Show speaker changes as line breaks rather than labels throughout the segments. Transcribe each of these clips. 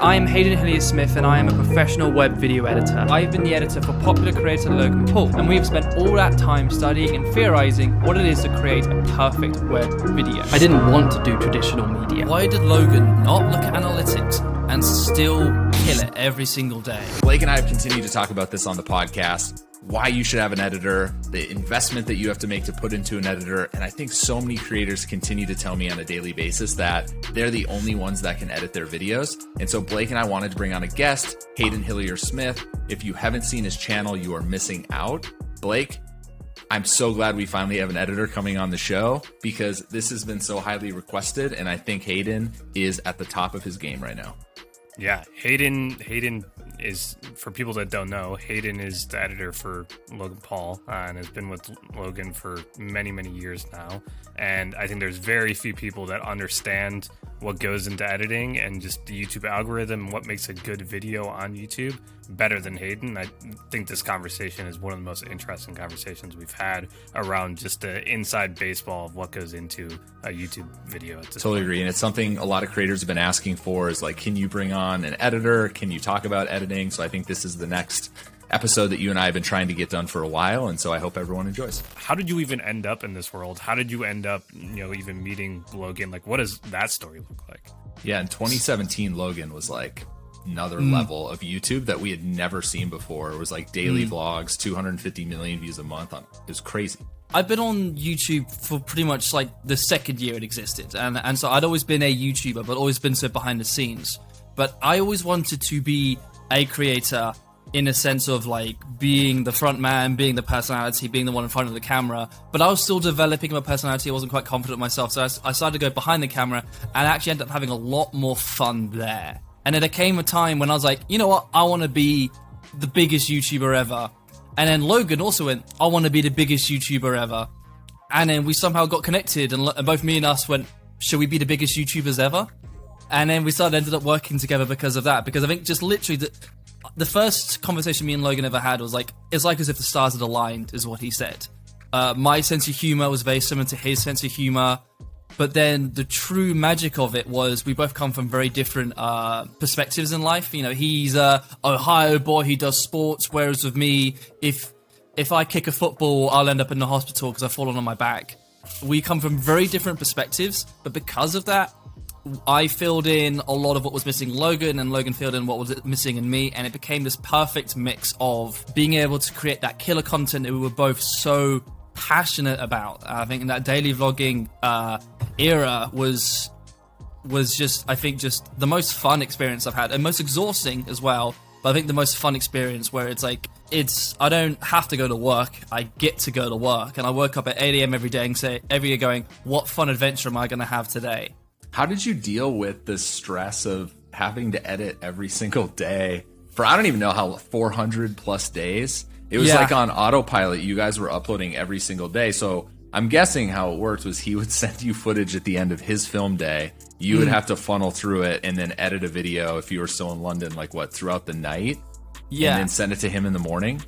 I'm Hayden Hillier Smith and I am a professional web video editor. I've been the editor for popular creator Logan Paul, and we've spent all that time studying and theorizing what it is to create a perfect web video. I didn't want to do traditional media.
Why did Logan not look at analytics and still kill it every single day?
Blake and I have continued to talk about this on the podcast why you should have an editor, the investment that you have to make to put into an editor. And I think so many creators continue to tell me on a daily basis that they're the only ones that can edit their videos. And so Blake and I wanted to bring on a guest, Hayden Hillier Smith. If you haven't seen his channel, you are missing out. Blake, I'm so glad we finally have an editor coming on the show because this has been so highly requested. And I think Hayden is at the top of his game right now.
Yeah, Hayden Hayden is for people that don't know, Hayden is the editor for Logan Paul uh, and has been with Logan for many many years now. And I think there's very few people that understand what goes into editing and just the YouTube algorithm, what makes a good video on YouTube better than Hayden. I think this conversation is one of the most interesting conversations we've had around just the inside baseball of what goes into a YouTube video.
totally point. agree, and it's something a lot of creators have been asking for. Is like, can you bring on an editor? Can you talk about editing? So I think this is the next episode that you and I have been trying to get done for a while, and so I hope everyone enjoys.
How did you even end up in this world? How did you end up, you know, even meeting Logan? Like, what does that story look like?
Yeah, in 2017, Logan was like another mm. level of YouTube that we had never seen before. It was like daily mm. vlogs, 250 million views a month. On it was crazy.
I've been on YouTube for pretty much like the second year it existed, and and so I'd always been a YouTuber, but always been so behind the scenes. But I always wanted to be a creator in a sense of like being the front man, being the personality, being the one in front of the camera. But I was still developing my personality. I wasn't quite confident myself. So I, I started to go behind the camera and actually ended up having a lot more fun there. And then there came a time when I was like, you know what? I want to be the biggest YouTuber ever. And then Logan also went, I want to be the biggest YouTuber ever. And then we somehow got connected, and, and both me and us went, should we be the biggest YouTubers ever? And then we started ended up working together because of that. Because I think just literally the, the first conversation me and Logan ever had was like, it's like as if the stars had aligned, is what he said. Uh, my sense of humor was very similar to his sense of humor. But then the true magic of it was we both come from very different uh, perspectives in life. You know, he's a Ohio boy who does sports, whereas with me, if if I kick a football, I'll end up in the hospital because I've fallen on my back. We come from very different perspectives, but because of that, I filled in a lot of what was missing Logan, and Logan filled in what was missing in me, and it became this perfect mix of being able to create that killer content that we were both so passionate about. I think that daily vlogging uh, era was was just, I think, just the most fun experience I've had, and most exhausting as well. But I think the most fun experience where it's like it's I don't have to go to work. I get to go to work, and I work up at 8 a.m. every day and say every year going, what fun adventure am I going to have today?
How did you deal with the stress of having to edit every single day for I don't even know how 400 plus days? It was yeah. like on autopilot. You guys were uploading every single day. So I'm guessing how it worked was he would send you footage at the end of his film day. You mm. would have to funnel through it and then edit a video if you were still in London, like what throughout the night.
Yeah,
and then send it to him in the morning.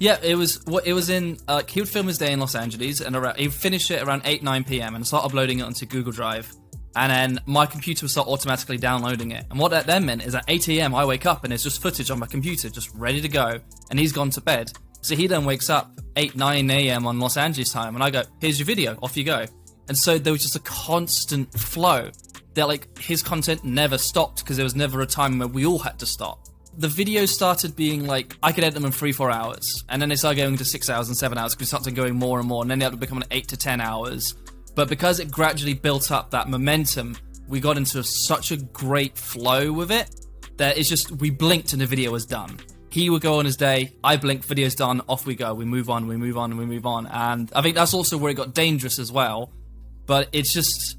Yeah, it was what it was in. Uh, he would film his day in Los Angeles, and around, he'd finish it around eight nine p.m. and start uploading it onto Google Drive and then my computer will start automatically downloading it. And what that then meant is at 8 a.m. I wake up and it's just footage on my computer, just ready to go, and he's gone to bed. So he then wakes up 8, 9 a.m. on Los Angeles time, and I go, "Here's your video, off you go." And so there was just a constant flow. That like his content never stopped because there was never a time where we all had to stop. The videos started being like I could edit them in three, four hours, and then they started going to six hours and seven hours because we started going more and more, and then they had to become eight to ten hours but because it gradually built up that momentum, we got into such a great flow with it that it's just we blinked and the video was done. He would go on his day, I blink, video's done, off we go. We move on, we move on, we move on. And I think that's also where it got dangerous as well. But it's just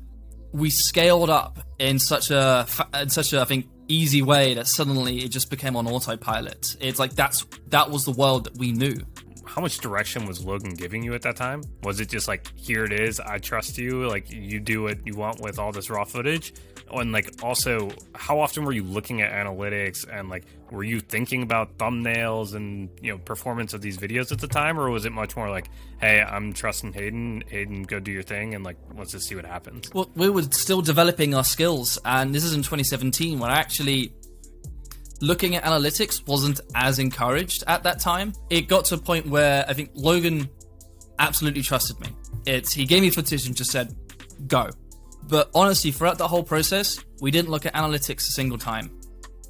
we scaled up in such a in such a I think easy way that suddenly it just became on autopilot. It's like that's that was the world that we knew
how much direction was Logan giving you at that time? Was it just like, here it is, I trust you, like you do what you want with all this raw footage? And like, also, how often were you looking at analytics and like, were you thinking about thumbnails and you know performance of these videos at the time, or was it much more like, hey, I'm trusting Hayden, Hayden, go do your thing, and like, let's just see what happens?
Well, we were still developing our skills, and this is in 2017 when I actually looking at analytics wasn't as encouraged at that time. It got to a point where I think Logan absolutely trusted me. It's he gave me footage and just said, "Go." But honestly, throughout the whole process, we didn't look at analytics a single time.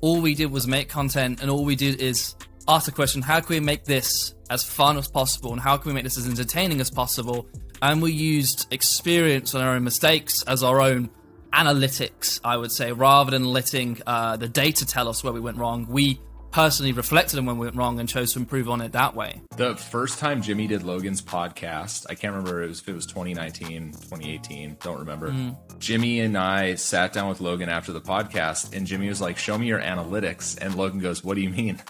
All we did was make content, and all we did is ask the question: How can we make this as fun as possible, and how can we make this as entertaining as possible? And we used experience and our own mistakes as our own analytics, I would say, rather than letting uh, the data tell us where we went wrong. We personally reflected on when we went wrong and chose to improve on it that way.
The first time Jimmy did Logan's podcast, I can't remember it was, if it was 2019, 2018, don't remember. Mm. Jimmy and I sat down with Logan after the podcast, and Jimmy was like, Show me your analytics. And Logan goes, What do you mean?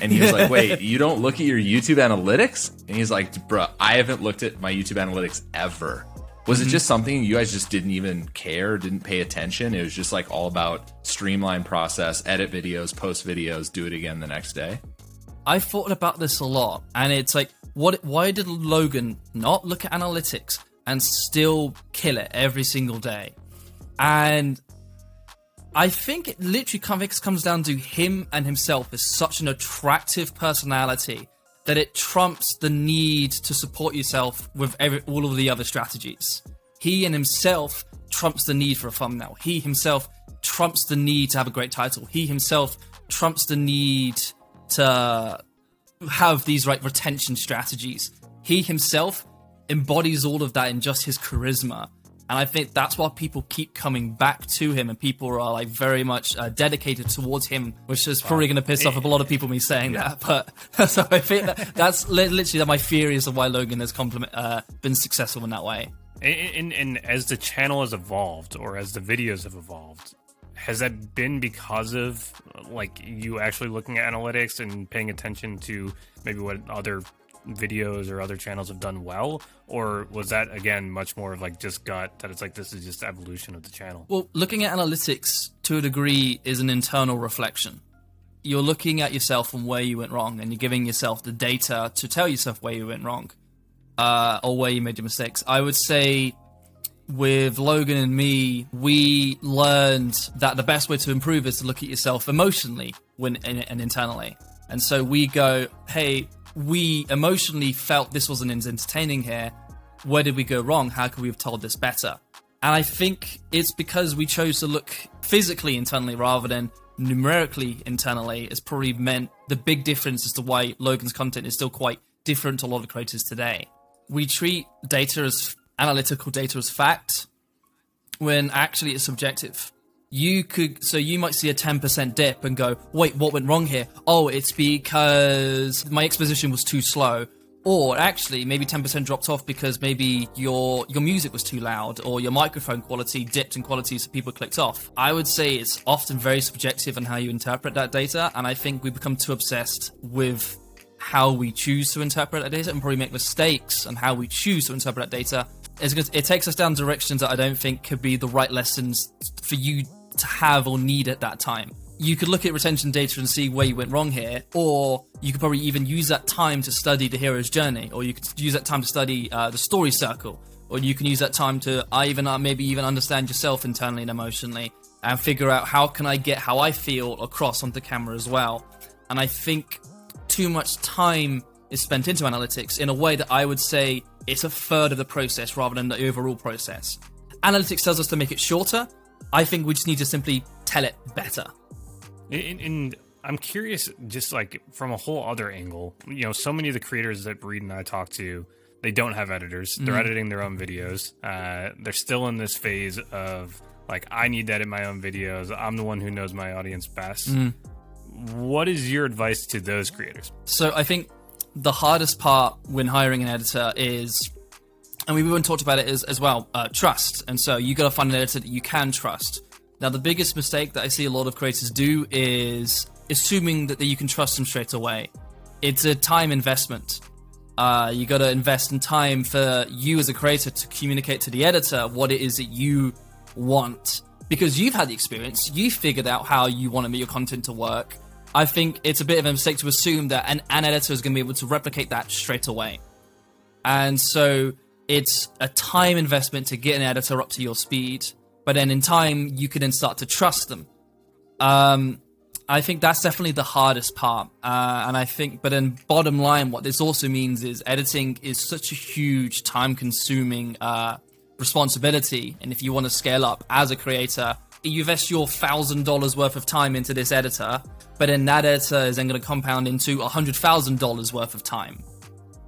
And he was like, Wait, you don't look at your YouTube analytics? And he's like, Bruh, I haven't looked at my YouTube analytics ever. Was it mm-hmm. just something you guys just didn't even care, didn't pay attention? It was just like all about streamline process, edit videos, post videos, do it again the next day.
I thought about this a lot, and it's like, what? Why did Logan not look at analytics and still kill it every single day? And I think it literally comes down to him and himself as such an attractive personality that it trumps the need to support yourself with every, all of the other strategies. He and himself trumps the need for a thumbnail. He himself trumps the need to have a great title. He himself trumps the need to have these right retention strategies. He himself embodies all of that in just his charisma and I think that's why people keep coming back to him, and people are like very much uh, dedicated towards him, which is probably going to piss off a lot of people me saying yeah. that. But so I think that, that's literally that my theories of why Logan has uh, been successful in that way.
And, and, and as the channel has evolved, or as the videos have evolved, has that been because of like you actually looking at analytics and paying attention to maybe what other videos or other channels have done well or was that again much more of like just gut that it's like this is just evolution of the channel?
Well looking at analytics to a degree is an internal reflection. You're looking at yourself and where you went wrong and you're giving yourself the data to tell yourself where you went wrong uh, or where you made your mistakes. I would say with Logan and me, we learned that the best way to improve is to look at yourself emotionally when and internally. And so we go, hey, we emotionally felt this wasn't as entertaining here. Where did we go wrong? How could we have told this better? And I think it's because we chose to look physically internally rather than numerically internally. It's probably meant the big difference as to why Logan's content is still quite different to a lot of creators today. We treat data as analytical data as fact when actually it's subjective you could so you might see a 10% dip and go wait what went wrong here? Oh it's because my exposition was too slow. Or actually maybe 10% dropped off because maybe your your music was too loud or your microphone quality dipped in quality so people clicked off. I would say it's often very subjective in how you interpret that data and i think we become too obsessed with how we choose to interpret that data and probably make mistakes on how we choose to interpret that data. It takes us down directions that i don't think could be the right lessons for you to have or need at that time. You could look at retention data and see where you went wrong here, or you could probably even use that time to study the hero's journey, or you could use that time to study uh, the story circle, or you can use that time to I even uh, maybe even understand yourself internally and emotionally, and figure out how can I get how I feel across onto camera as well. And I think too much time is spent into analytics in a way that I would say it's a third of the process rather than the overall process. Analytics tells us to make it shorter, I think we just need to simply tell it better.
And, and, I'm curious, just like from a whole other angle, you know, so many of the creators that Reed and I talk to, they don't have editors. They're mm. editing their own videos. Uh, they're still in this phase of like, I need to edit my own videos. I'm the one who knows my audience best. Mm. What is your advice to those creators?
So I think the hardest part when hiring an editor is and we've even talked about it as, as well uh, trust. And so you got to find an editor that you can trust. Now the biggest mistake that i see a lot of creators do is assuming that, that you can trust them straight away. It's a time investment. Uh, you got to invest in time for you as a creator to communicate to the editor what it is that you want. Because you've had the experience you've figured out how you want to make your content to work. I think it's a bit of a mistake to assume that an, an editor is going to be able to replicate that straight away. And so it's a time investment to get an editor up to your speed, but then in time you can then start to trust them. Um, I think that's definitely the hardest part. Uh, and I think, but then bottom line, what this also means is editing is such a huge time consuming uh, responsibility. And if you want to scale up as a creator, you invest your thousand dollars worth of time into this editor, but then that editor is then going to compound into a hundred thousand dollars worth of time.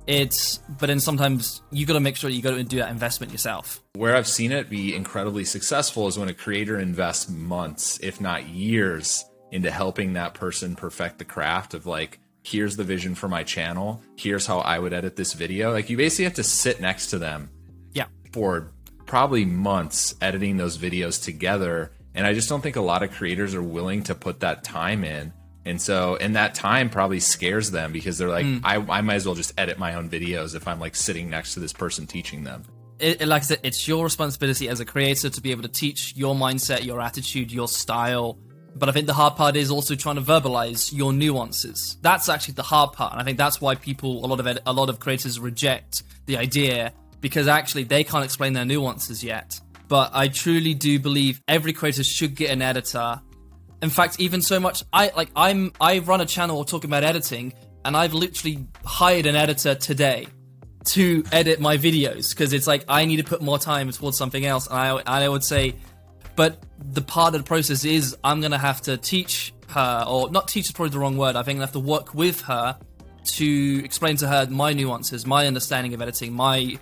It's, but then sometimes you got to make sure you got to do that investment yourself.
Where I've seen it be incredibly successful is when a creator invests months, if not years, into helping that person perfect the craft of like, here's the vision for my channel, here's how I would edit this video. Like, you basically have to sit next to them
Yeah.
for probably months editing those videos together. And I just don't think a lot of creators are willing to put that time in. And so, and that time probably scares them because they're like, hmm. I, I might as well just edit my own videos if I'm like sitting next to this person teaching them.
it, it- like I said, it's your responsibility as a creator to be able to teach your mindset, your attitude, your style. But I think the hard part is also trying to verbalize your nuances. That's actually the hard part, and I think that's why people, a lot of ed- a lot of creators reject the idea because actually they can't explain their nuances yet. But I truly do believe every creator should get an editor. In fact, even so much, I like I'm I run a channel talking about editing, and I've literally hired an editor today to edit my videos because it's like I need to put more time towards something else. And I, I would say, but the part of the process is I'm gonna have to teach her, or not teach is probably the wrong word. I think I have to work with her to explain to her my nuances, my understanding of editing, my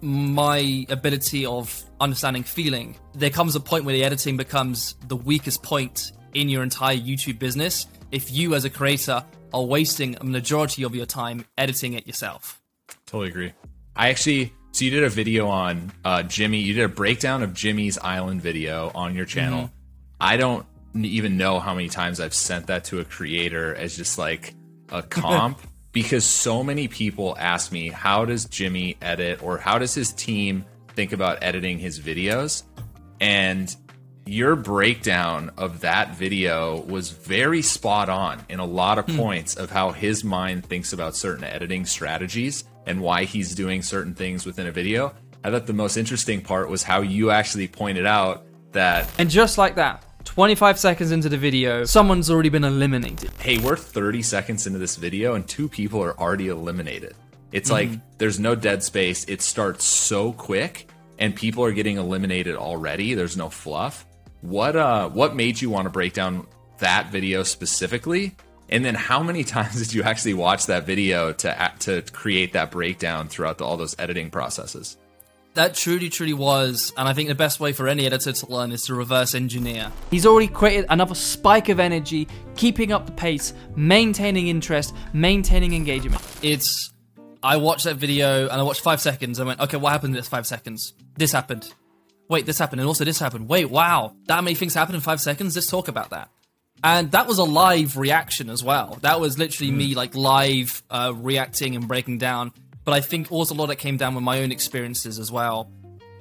my ability of understanding feeling. There comes a point where the editing becomes the weakest point in your entire YouTube business if you, as a creator, are wasting a majority of your time editing it yourself.
Totally agree. I actually, so you did a video on uh, Jimmy. You did a breakdown of Jimmy's Island video on your channel. I don't even know how many times I've sent that to a creator as just like a comp because so many people ask me, how does Jimmy edit or how does his team think about editing his videos? And your breakdown of that video was very spot on in a lot of hmm. points of how his mind thinks about certain editing strategies and why he's doing certain things within a video. I thought the most interesting part was how you actually pointed out that,
And just like that, 25 seconds into the video, someone's already been eliminated.
hey, we're 30 seconds into this video and two people are already eliminated. It's hmm. like there's no dead space. It starts so quick and people are getting eliminated already. There's no fluff. What uh what made you want to break down that video specifically? And then how many times did you actually watch that video to to create that breakdown throughout the, all those editing processes?
That truly, truly was, and I think the best way for any editor to learn is to reverse engineer.
He's already created another spike of energy, keeping up the pace, maintaining interest, maintaining engagement.
It's, I watched that video and I watched five seconds. I went, okay, what happened in this five seconds? This happened. Wait, this happened, and also this happened. Wait, wow, that many things happened in five seconds. Let's talk about that. And that was a live reaction as well. That was literally me like live uh, reacting and breaking down. But I think also a lot of it came down with my own experiences as well.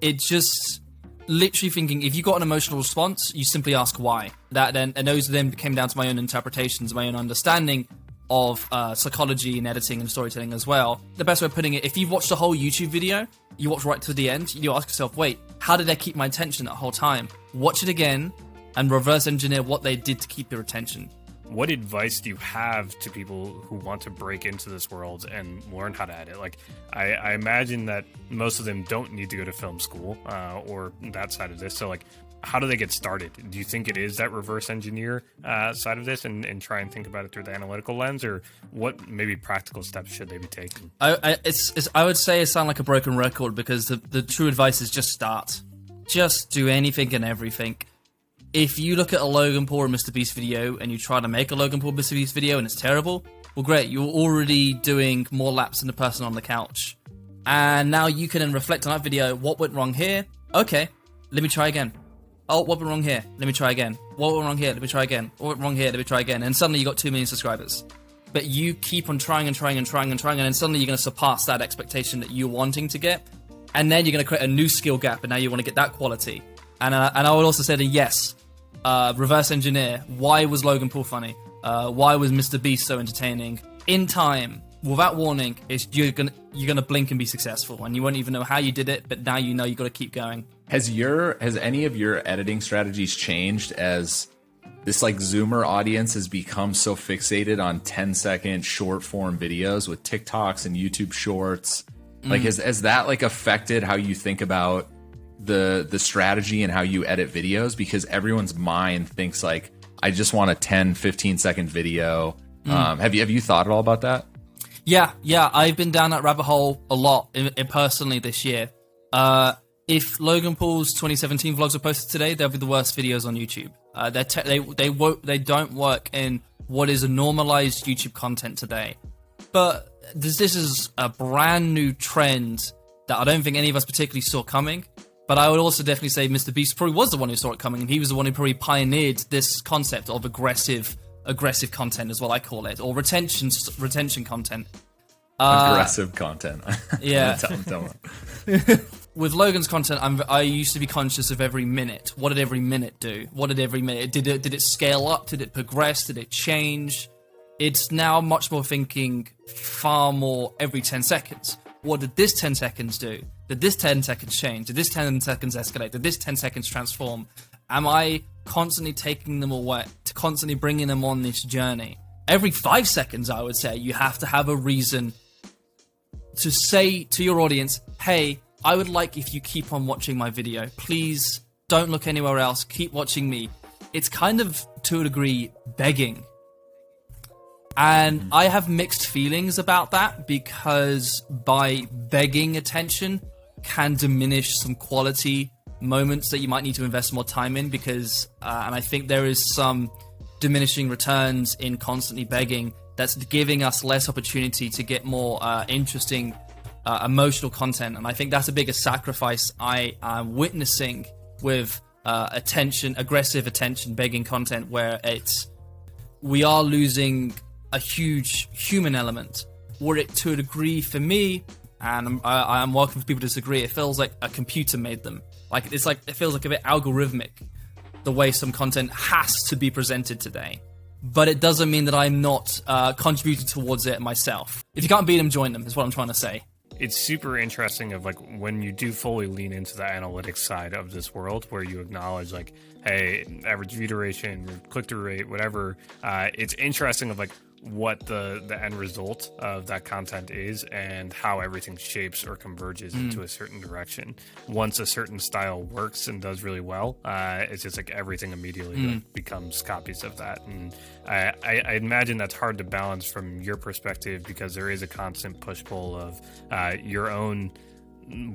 It just literally thinking if you got an emotional response, you simply ask why. That then and those then came down to my own interpretations, my own understanding of uh, psychology and editing and storytelling as well. The best way of putting it, if you've watched a whole YouTube video, you watch right to the end, you ask yourself, wait, how did I keep my attention that whole time? Watch it again and reverse engineer what they did to keep your attention.
what advice do you have to people who want to break into this world and learn how to edit? Like, I, I imagine that most of them don't need to go to film school uh, or that side of this. So, like, how do they get started? Do you think it is that reverse engineer uh, side of this and, and try and think about it through the analytical lens, or what maybe practical steps should they be taking?
I, I, it's, it's, I would say it sound like a broken record because the, the true advice is just start. Just do anything and everything. If you look at a Logan Paul or Mr. Beast video and you try to make a Logan Paul Mr. Beast video and it's terrible, well, great, you're already doing more laps than the person on the couch. And now you can reflect on that video. What went wrong here? Okay, let me try again. Oh, what went wrong here? Let me try again. What went wrong here? Let me try again. What went wrong here? Let me try again. And suddenly you got 2 million subscribers. But you keep on trying and trying and trying and trying, and then suddenly you're going to surpass that expectation that you're wanting to get. And then you're going to create a new skill gap, and now you want to get that quality. And, uh, and I would also say that yes, uh, reverse engineer. Why was Logan Paul funny? Uh, why was Mr. Beast so entertaining? In time, without warning, it's, you're gonna you're gonna blink and be successful, and you won't even know how you did it. But now you know you got to keep going.
Has your has any of your editing strategies changed as this like Zoomer audience has become so fixated on 10 second short form videos with TikToks and YouTube shorts. Like, has, has that like affected how you think about the the strategy and how you edit videos? Because everyone's mind thinks like, I just want a 10, 15 second video. Um, have you have you thought at all about that?
Yeah, yeah, I've been down that rabbit hole a lot in, in personally this year. Uh, if Logan Paul's 2017 vlogs are posted today, they'll be the worst videos on YouTube. Uh, te- they they won't they don't work in what is a normalized YouTube content today. But this this is a brand new trend that I don't think any of us particularly saw coming. But I would also definitely say Mr. Beast probably was the one who saw it coming, and he was the one who probably pioneered this concept of aggressive aggressive content, is what I call it, or retention retention content.
Aggressive content.
yeah.
tell tell
with Logan's content, I'm, I used to be conscious of every minute. What did every minute do? What did every minute did it? Did it scale up? Did it progress? Did it change? It's now much more thinking far more every ten seconds. What did this ten seconds do? Did this ten seconds change? Did this ten seconds escalate? Did this ten seconds transform? Am I constantly taking them away, to constantly bringing them on this journey? Every five seconds, I would say, you have to have a reason to say to your audience, hey, I would like if you keep on watching my video. Please don't look anywhere else. Keep watching me. It's kind of, to a degree, begging. And mm-hmm. I have mixed feelings about that because by begging attention can diminish some quality moments that you might need to invest more time in because, uh, and I think there is some diminishing returns in constantly begging that's giving us less opportunity to get more uh, interesting uh, emotional content. And i think that's a bigger sacrifice i am witnessing with uh, attention aggressive attention begging content where it's we are losing a huge human element. Were it to a degree for me and I, I'm welcome for people to disagree it feels like a computer made them like it's like it feels like a bit algorithmic the way some content has to be presented today but it doesn't mean that I'm not uh, contributing towards it myself. If you can't beat them, join them. Is what I'm trying to say.
it's super interesting of like when you do fully lean into the analytics side of this world where you acknowledge like hey average view duration click-through rate whatever uh, it's interesting of like what the the end result of that content is and how everything shapes or converges into a certain direction. Once a certain style works and does really well uh, it's just like everything immediately like, becomes copies of that. And I, I, I imagine that's hard to balance from your perspective because there is a constant push pull of uh, your own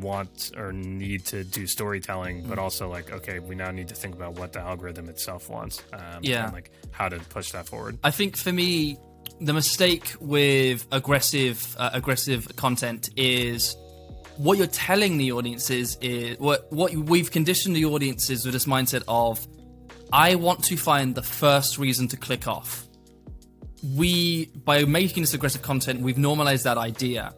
want or need to do storytelling, but also like, okay, we now need to think about what the algorithm itself wants, um,
Yeah.
and like how to push that forward.
I think for me, the mistake with aggressive uh, aggressive content is what you're telling the audiences is what what we've conditioned the audiences with this mindset of I want to find the first reason to click off. We by making this aggressive content, we've normalized that idea.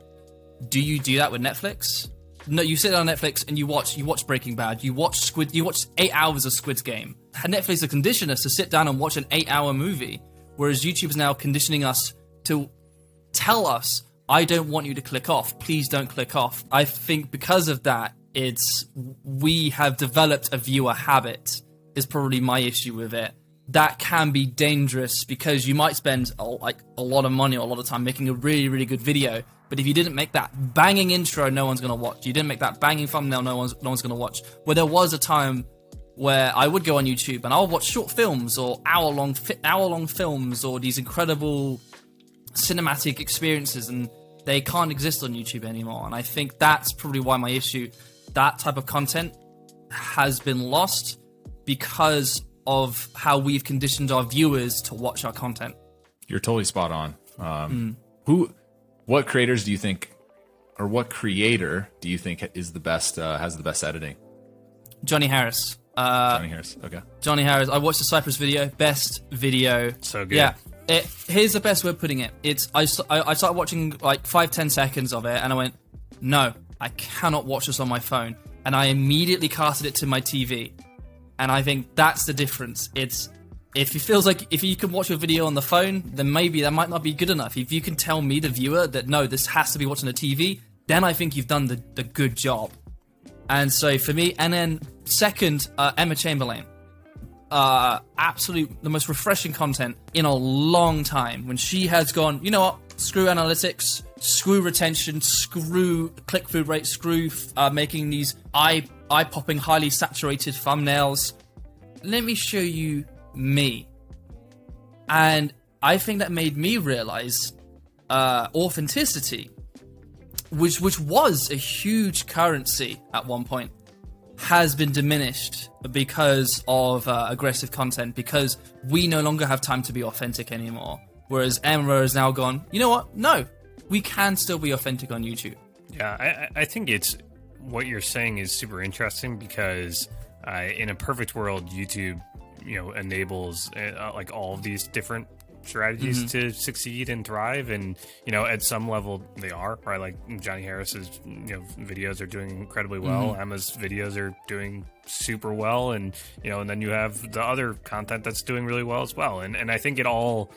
Do you do that with Netflix? No, you sit on Netflix and you watch you watch Breaking Bad, you watch Squid, you watch eight hours of Squid's Game. And Netflix has conditioned us to sit down and watch an eight-hour movie, whereas YouTube is now conditioning us to tell us, "I don't want you to click off. Please don't click off." I think because of that, it's we have developed a viewer habit. Is probably my issue with it. That can be dangerous because you might spend a, like a lot of money or a lot of time making a really really good video, but if you didn't make that banging intro, no one's gonna watch. You didn't make that banging thumbnail, no one's no one's gonna watch. Where there was a time where I would go on YouTube and I'll watch short films or hour long fi- hour long films or these incredible cinematic experiences, and they can't exist on YouTube anymore. And I think that's probably why my issue that type of content has been lost because of how we've conditioned our viewers to watch our content.
You're totally spot on. Um, Who, what creators do you think, or what creator do you think is the best, uh, has the best editing?
Johnny Harris. Uh,
Johnny Harris. Okay.
Johnny Harris. I watched the Cypress video. Best video.
So good.
Yeah. It, here's the best way of putting it. It's I, I I started watching like five ten seconds of it, and I went, no, I cannot watch this on my phone, and I immediately casted it to my TV, and I think that's the difference. It's if it feels like if you can watch a video on the phone, then maybe that might not be good enough. If you can tell me, the viewer, that no, this has to be watching the TV, then I think you've done the, the good job. And so for me, and then second, uh, Emma Chamberlain. uh, absolute, the most refreshing content in a long time. When she has gone, you know what? Screw analytics, screw retention, screw click through rate, screw uh, making these eye eye popping, highly saturated thumbnails. Let me show you me. And I think that made me realize uh, authenticity, which which was a huge currency at one point, has been diminished because of uh, aggressive content. Because we no longer have time to be authentic anymore. Whereas Emma has now gone. You know what? No, we can still be authentic on YouTube.
Yeah, I, I think it's what you're saying is super interesting because uh, in a perfect world, YouTube, you know, enables uh, like all of these different strategies
Mm-hmm.
to succeed and thrive and you know at some level they are right like johnny harris's you know videos are doing incredibly well
Mm-hmm.
emma's videos are doing super well and you know and then you have the other content that's doing really well as well and and i think it all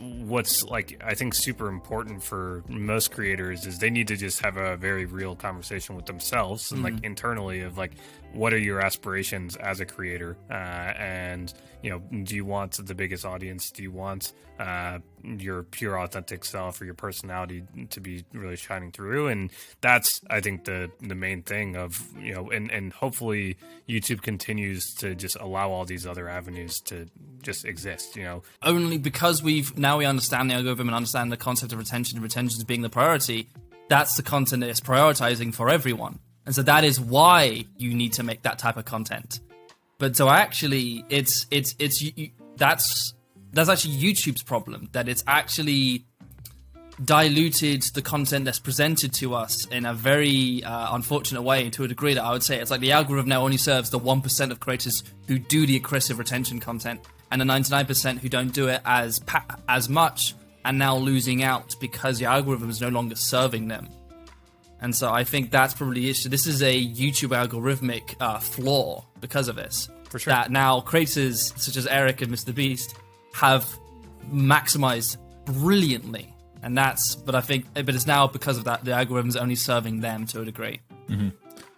what's like I think super important for most creators is they need to just have a very real conversation with themselves and like internally of like what are your aspirations as a creator? Uh, and you know do you want the biggest audience? Do you want uh, your pure authentic self or your personality to be really shining through? And that's I think the the main thing of you know and and hopefully YouTube continues to just allow all these other avenues to just exist you know?
Only because we've now we understand the algorithm and understand the concept of retention and retention as being the priority that's the content that it's prioritizing for everyone and so that is why you need to make that type of content but so actually it's it's it's you, that's that's actually youtube's problem that it's actually diluted the content that's presented to us in a very uh, unfortunate way to a degree that I would say it's like the algorithm now only serves the 1% of creators who do the aggressive retention content and the 99% who don't do it as as much and now losing out because the algorithm is no longer serving them. And so I think that's probably the issue. This is a YouTube algorithmic uh, flaw because of this.
For sure.
That now creators such as Airrack and Mr. Beast have maximized brilliantly. And that's, but I think, but it's now because of that, the algorithm's only serving them to a degree.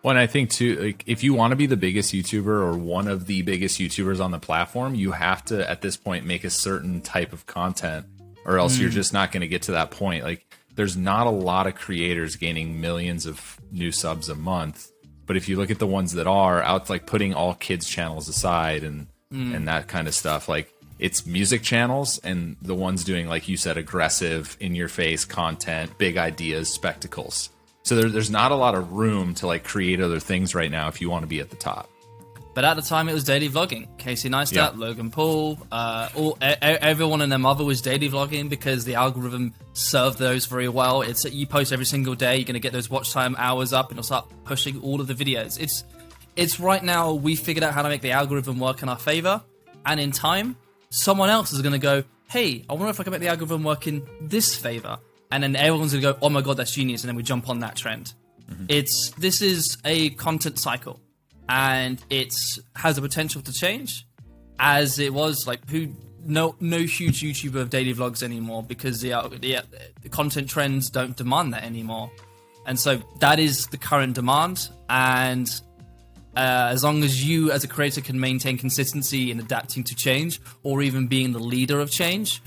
Well, and I think too, like if you want to be the biggest YouTuber or one of the biggest YouTubers on the platform, you have to at this point make a certain type of content, or else you're just not going to get to that point. Like, there's not a lot of creators gaining millions of new subs a month, but if you look at the ones that are out, like putting all kids channels aside and mm. and that kind of stuff, like it's music channels and the ones doing like you said aggressive in your face content big ideas spectacles. So there, there's not a lot of room to like create other things right now if you want to be at the top
But at the time, it was daily vlogging. Casey Neistat,
Yeah.
Logan Paul, uh, all e- everyone and their mother was daily vlogging because the algorithm served those very well. It's you post every single day, you're gonna get those watch time hours up, and it'll start pushing all of the videos. It's it's right now we figured out how to make the algorithm work in our favor, and in time, someone else is gonna go, hey, I wonder if I can make the algorithm work in this favor, and then everyone's gonna go, oh my god, that's genius, and then we jump on that trend. It's this is a content cycle and it has the potential to change as it was like who no no huge YouTuber of daily vlogs anymore because the, uh, the, uh, the content trends don't demand that anymore, and so that is the current demand. And uh, as long as you as a creator can maintain consistency in adapting to change or even being the leader of change,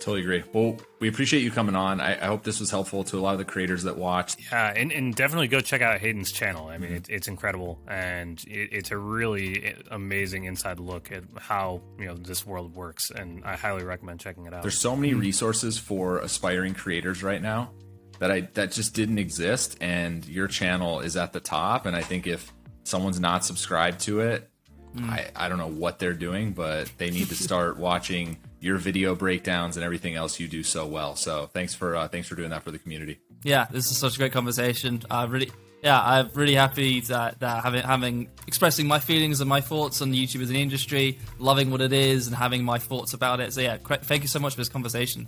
totally agree well we appreciate you coming on I, I hope this was helpful to a lot of the creators that watched
Yeah, and, and definitely go check out Hayden's channel. I mean, mm-hmm. it, it's incredible, and it, it's a really amazing inside look at how you know this world works. And I highly recommend checking it out.
there's so many resources for aspiring creators right now that I that just didn't exist and your channel is at the top and I think if someone's not subscribed to it mm. I, I don't know what they're doing but they need to start watching your video breakdowns and everything else you do so well so thanks for uh, thanks for doing that for the community
yeah, this is such a great conversation. I really, yeah, I'm really happy that, that having having expressing my feelings and my thoughts on YouTube as an industry, loving what it is, and having my thoughts about it. So yeah, thank you so much for this conversation.